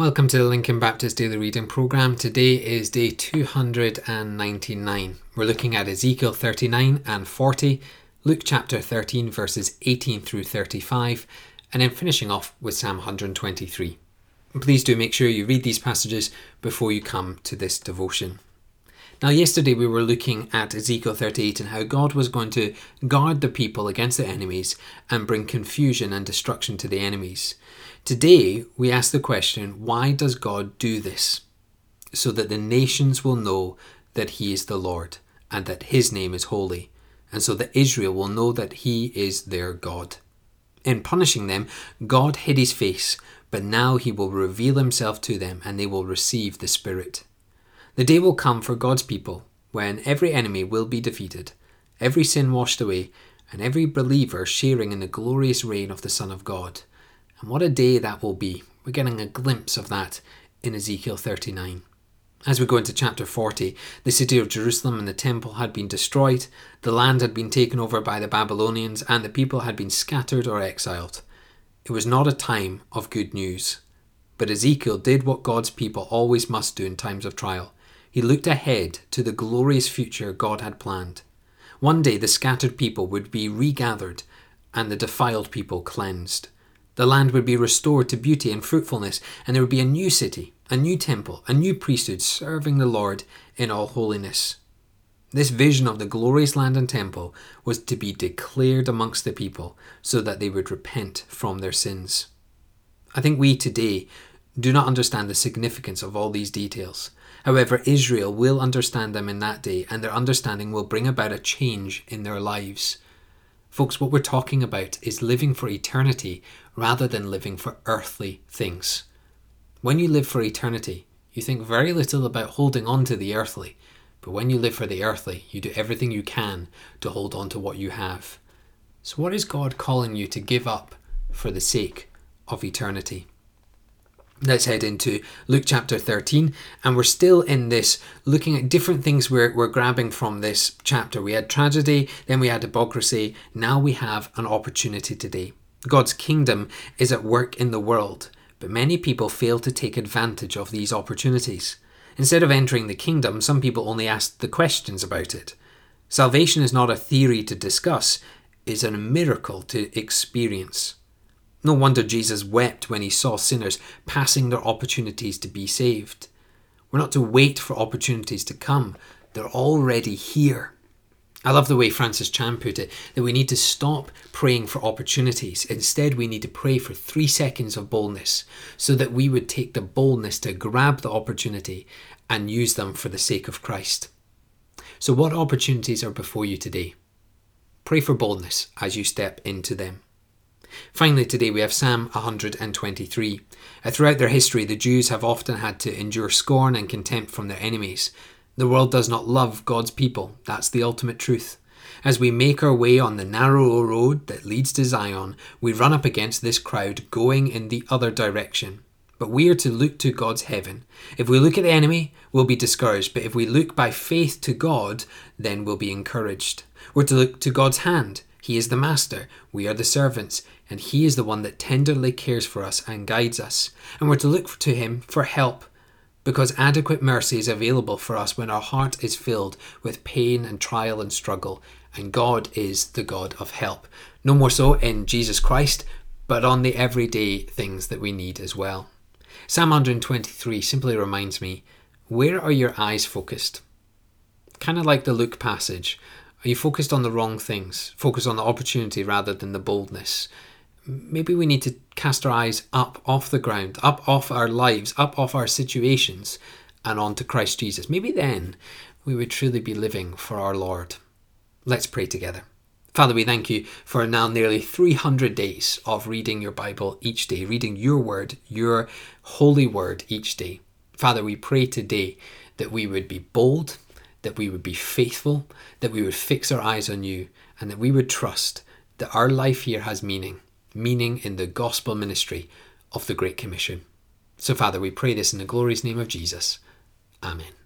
Welcome to the Lincoln Baptist Daily Reading Programme. Today is day 299. We're looking at Ezekiel 39 and 40, Luke chapter 13, verses 18 through 35, and then finishing off with Psalm 123. Please do make sure you read these passages before you come to this devotion. Now, yesterday we were looking at Ezekiel 38 and how God was going to guard the people against the enemies and bring confusion and destruction to the enemies. Today we ask the question why does God do this? So that the nations will know that He is the Lord and that His name is holy, and so that Israel will know that He is their God. In punishing them, God hid His face, but now He will reveal Himself to them and they will receive the Spirit. The day will come for God's people when every enemy will be defeated, every sin washed away, and every believer sharing in the glorious reign of the Son of God. And what a day that will be. We're getting a glimpse of that in Ezekiel 39. As we go into chapter 40, the city of Jerusalem and the temple had been destroyed, the land had been taken over by the Babylonians, and the people had been scattered or exiled. It was not a time of good news. But Ezekiel did what God's people always must do in times of trial. He looked ahead to the glorious future God had planned. One day the scattered people would be regathered and the defiled people cleansed. The land would be restored to beauty and fruitfulness, and there would be a new city, a new temple, a new priesthood serving the Lord in all holiness. This vision of the glorious land and temple was to be declared amongst the people so that they would repent from their sins. I think we today do not understand the significance of all these details. However, Israel will understand them in that day, and their understanding will bring about a change in their lives. Folks, what we're talking about is living for eternity rather than living for earthly things. When you live for eternity, you think very little about holding on to the earthly, but when you live for the earthly, you do everything you can to hold on to what you have. So, what is God calling you to give up for the sake of eternity? Let's head into Luke chapter 13, and we're still in this looking at different things we're, we're grabbing from this chapter. We had tragedy, then we had hypocrisy, now we have an opportunity today. God's kingdom is at work in the world, but many people fail to take advantage of these opportunities. Instead of entering the kingdom, some people only ask the questions about it. Salvation is not a theory to discuss, it's a miracle to experience. No wonder Jesus wept when he saw sinners passing their opportunities to be saved. We're not to wait for opportunities to come, they're already here. I love the way Francis Chan put it that we need to stop praying for opportunities. Instead, we need to pray for three seconds of boldness so that we would take the boldness to grab the opportunity and use them for the sake of Christ. So, what opportunities are before you today? Pray for boldness as you step into them. Finally, today we have Psalm 123. Uh, throughout their history, the Jews have often had to endure scorn and contempt from their enemies. The world does not love God's people, that's the ultimate truth. As we make our way on the narrow road that leads to Zion, we run up against this crowd going in the other direction. But we are to look to God's heaven. If we look at the enemy, we'll be discouraged. But if we look by faith to God, then we'll be encouraged. We're to look to God's hand. He is the master, we are the servants, and He is the one that tenderly cares for us and guides us. And we're to look to Him for help, because adequate mercy is available for us when our heart is filled with pain and trial and struggle, and God is the God of help. No more so in Jesus Christ, but on the everyday things that we need as well. Psalm 123 simply reminds me where are your eyes focused? Kind of like the Luke passage. Are you focused on the wrong things? Focus on the opportunity rather than the boldness. Maybe we need to cast our eyes up off the ground, up off our lives, up off our situations, and on to Christ Jesus. Maybe then we would truly be living for our Lord. Let's pray together. Father, we thank you for now nearly 300 days of reading your Bible each day, reading your word, your holy word each day. Father, we pray today that we would be bold, that we would be faithful, that we would fix our eyes on you, and that we would trust that our life here has meaning, meaning in the gospel ministry of the Great Commission. So, Father, we pray this in the glorious name of Jesus. Amen.